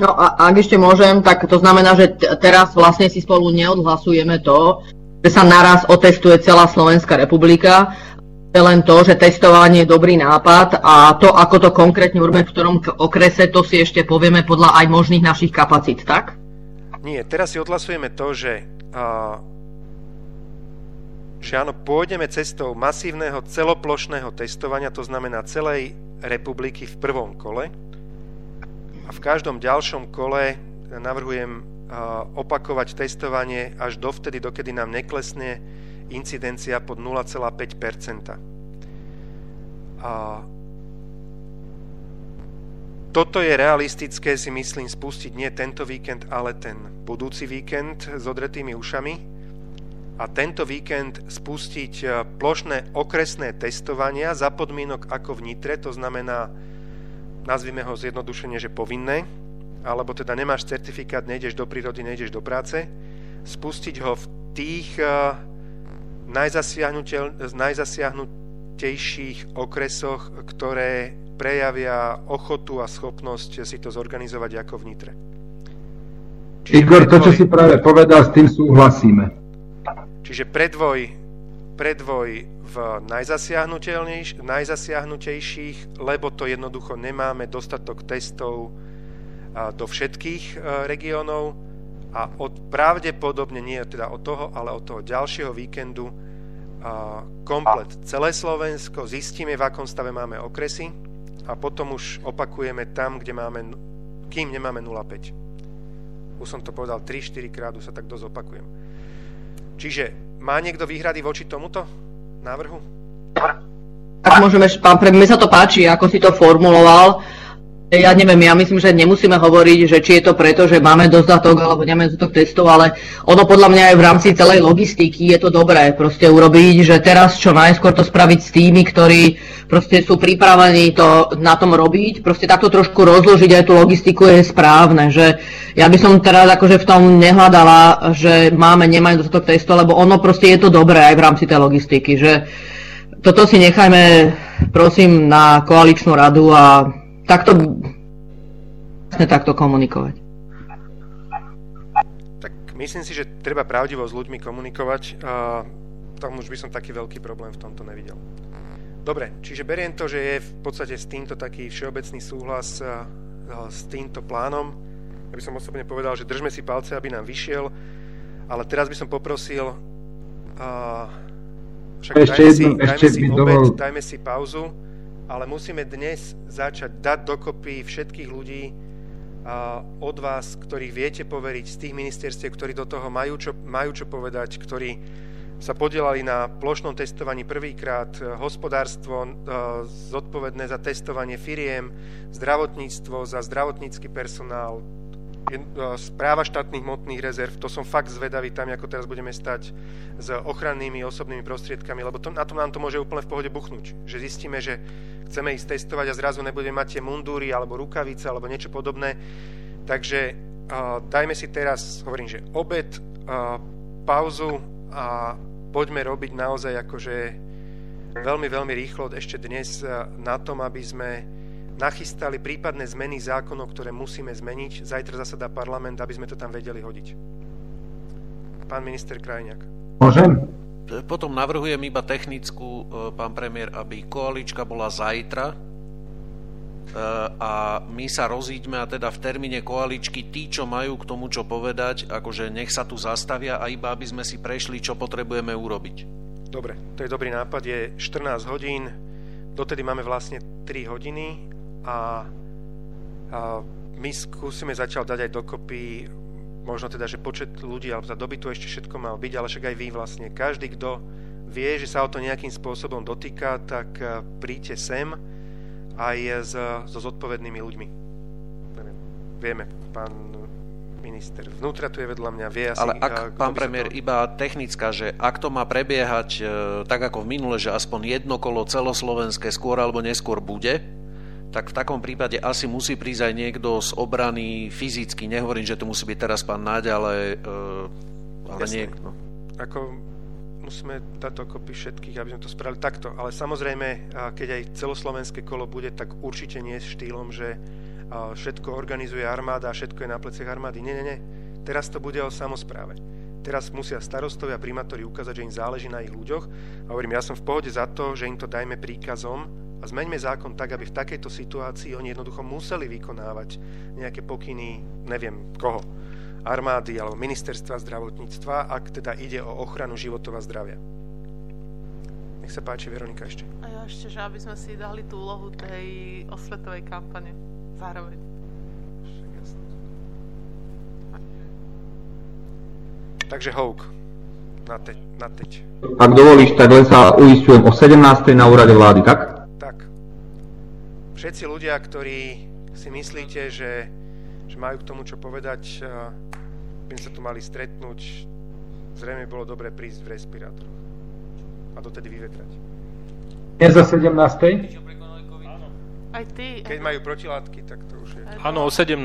No a ak ešte môžem, tak to znamená, že t- teraz vlastne si spolu neodhlasujeme to, že sa naraz otestuje celá Slovenská republika, len to, že testovanie je dobrý nápad a to, ako to konkrétne urobíme v ktorom okrese, to si ešte povieme podľa aj možných našich kapacít, tak? Nie, teraz si odhlasujeme to, že, uh, že áno, pôjdeme cestou masívneho celoplošného testovania, to znamená celej republiky v prvom kole. A v každom ďalšom kole navrhujem uh, opakovať testovanie až dovtedy, dokedy nám neklesne incidencia pod 0,5 A toto je realistické, si myslím, spustiť nie tento víkend, ale ten budúci víkend s odretými ušami. A tento víkend spustiť e, plošné okresné testovania za podmienok ako v Nitre, to znamená, nazvime ho zjednodušenie, že povinné, alebo teda nemáš certifikát, nejdeš do prírody, nejdeš do práce, spustiť ho v tých uh, najzasiahnutejších okresoch, ktoré prejavia ochotu a schopnosť si to zorganizovať ako v Nitre. Čiže Igor, predvoj, to, čo si práve povedal, s tým súhlasíme. Čiže predvoj, predvoj v najzasiahnutejších, lebo to jednoducho nemáme dostatok testov do všetkých e, regiónov a od, pravdepodobne nie teda od toho, ale od toho ďalšieho víkendu komplet celé Slovensko, zistíme, v akom stave máme okresy a potom už opakujeme tam, kde máme, kým nemáme 0,5. Už som to povedal 3-4 krát, už sa tak dosť opakujem. Čiže má niekto výhrady voči tomuto návrhu? Tak môžeme, pán pre mne sa to páči, ako si to formuloval ja neviem, ja myslím, že nemusíme hovoriť, že či je to preto, že máme dostatok alebo nemáme dostatok testov, ale ono podľa mňa aj v rámci celej logistiky je to dobré proste urobiť, že teraz čo najskôr to spraviť s tými, ktorí proste sú pripravení to na tom robiť, proste takto trošku rozložiť aj tú logistiku je správne, že ja by som teraz akože v tom nehľadala, že máme, nemáme dostatok testov, lebo ono proste je to dobré aj v rámci tej logistiky, že toto si nechajme prosím na koaličnú radu a takto takto komunikovať. Tak myslím si, že treba pravdivo s ľuďmi komunikovať a tam už by som taký veľký problém v tomto nevidel. Dobre, čiže beriem to, že je v podstate s týmto taký všeobecný súhlas s týmto plánom. Ja by som osobne povedal, že držme si palce, aby nám vyšiel, ale teraz by som poprosil uh, však ešte dajme, jedno, si, dajme si obed, dajme si pauzu ale musíme dnes začať dať dokopy všetkých ľudí a od vás, ktorých viete poveriť, z tých ministerstiev, ktorí do toho majú čo, majú čo povedať, ktorí sa podielali na plošnom testovaní prvýkrát, e, hospodárstvo e, zodpovedné za testovanie firiem, zdravotníctvo za zdravotnícky personál, správa štátnych hmotných rezerv, to som fakt zvedavý tam, ako teraz budeme stať s ochrannými osobnými prostriedkami, lebo to, na to nám to môže úplne v pohode buchnúť. Že zistíme, že chceme ísť testovať a zrazu nebudeme mať tie mundúry alebo rukavice alebo niečo podobné. Takže uh, dajme si teraz, hovorím, že obed, uh, pauzu a poďme robiť naozaj akože veľmi, veľmi rýchlo ešte dnes uh, na tom, aby sme nachystali prípadné zmeny zákonov, ktoré musíme zmeniť. Zajtra zasadá parlament, aby sme to tam vedeli hodiť. Pán minister Krajňák. Môžem? Potom navrhujem iba technickú, e, pán premiér, aby koalička bola zajtra e, a my sa rozíďme a teda v termíne koaličky tí, čo majú k tomu čo povedať, akože nech sa tu zastavia a iba aby sme si prešli, čo potrebujeme urobiť. Dobre, to je dobrý nápad, je 14 hodín, dotedy máme vlastne 3 hodiny a, a my skúsime zatiaľ dať aj dokopy možno teda, že počet ľudí, alebo za doby tu ešte všetko mal byť, ale však aj vy vlastne, každý, kto vie, že sa o to nejakým spôsobom dotýka, tak e, príďte sem aj s, so zodpovednými ľuďmi. Vieme, pán minister vnútra tu je vedľa mňa, vie asi... Ale ak, pán premiér, to... iba technická, že ak to má prebiehať e, tak ako v minule, že aspoň jedno kolo celoslovenské skôr alebo neskôr bude, tak v takom prípade asi musí prísť aj niekto z obrany fyzicky. Nehovorím, že to musí byť teraz pán Náď, ale, uh, ale niekto. Ako musíme dať dokopy všetkých, aby sme to spravili takto. Ale samozrejme, keď aj celoslovenské kolo bude, tak určite nie s štýlom, že všetko organizuje armáda a všetko je na pleciach armády. Nie, nie, nie. Teraz to bude o samozpráve. Teraz musia starostovia a primátori ukázať, že im záleží na ich ľuďoch. A hovorím, ja som v pohode za to, že im to dajme príkazom a zmeňme zákon tak, aby v takejto situácii oni jednoducho museli vykonávať nejaké pokyny, neviem koho, armády alebo ministerstva zdravotníctva, ak teda ide o ochranu životov a zdravia. Nech sa páči, Veronika ešte. A ja ešte, že aby sme si dali tú úlohu tej osvetovej kampane zároveň. Takže Houk, na, te, na teď. Ak dovolíš, tak len sa uistujem o 17. na úrade vlády, tak? Všetci ľudia, ktorí si myslíte, že, že majú k tomu čo povedať, by sa tu mali stretnúť, zrejme bolo dobre prísť v respirátoroch a dotedy vyvetrať. Nie za 17. Aj ty. Keď majú protilátky, tak to už je. Áno, o 17.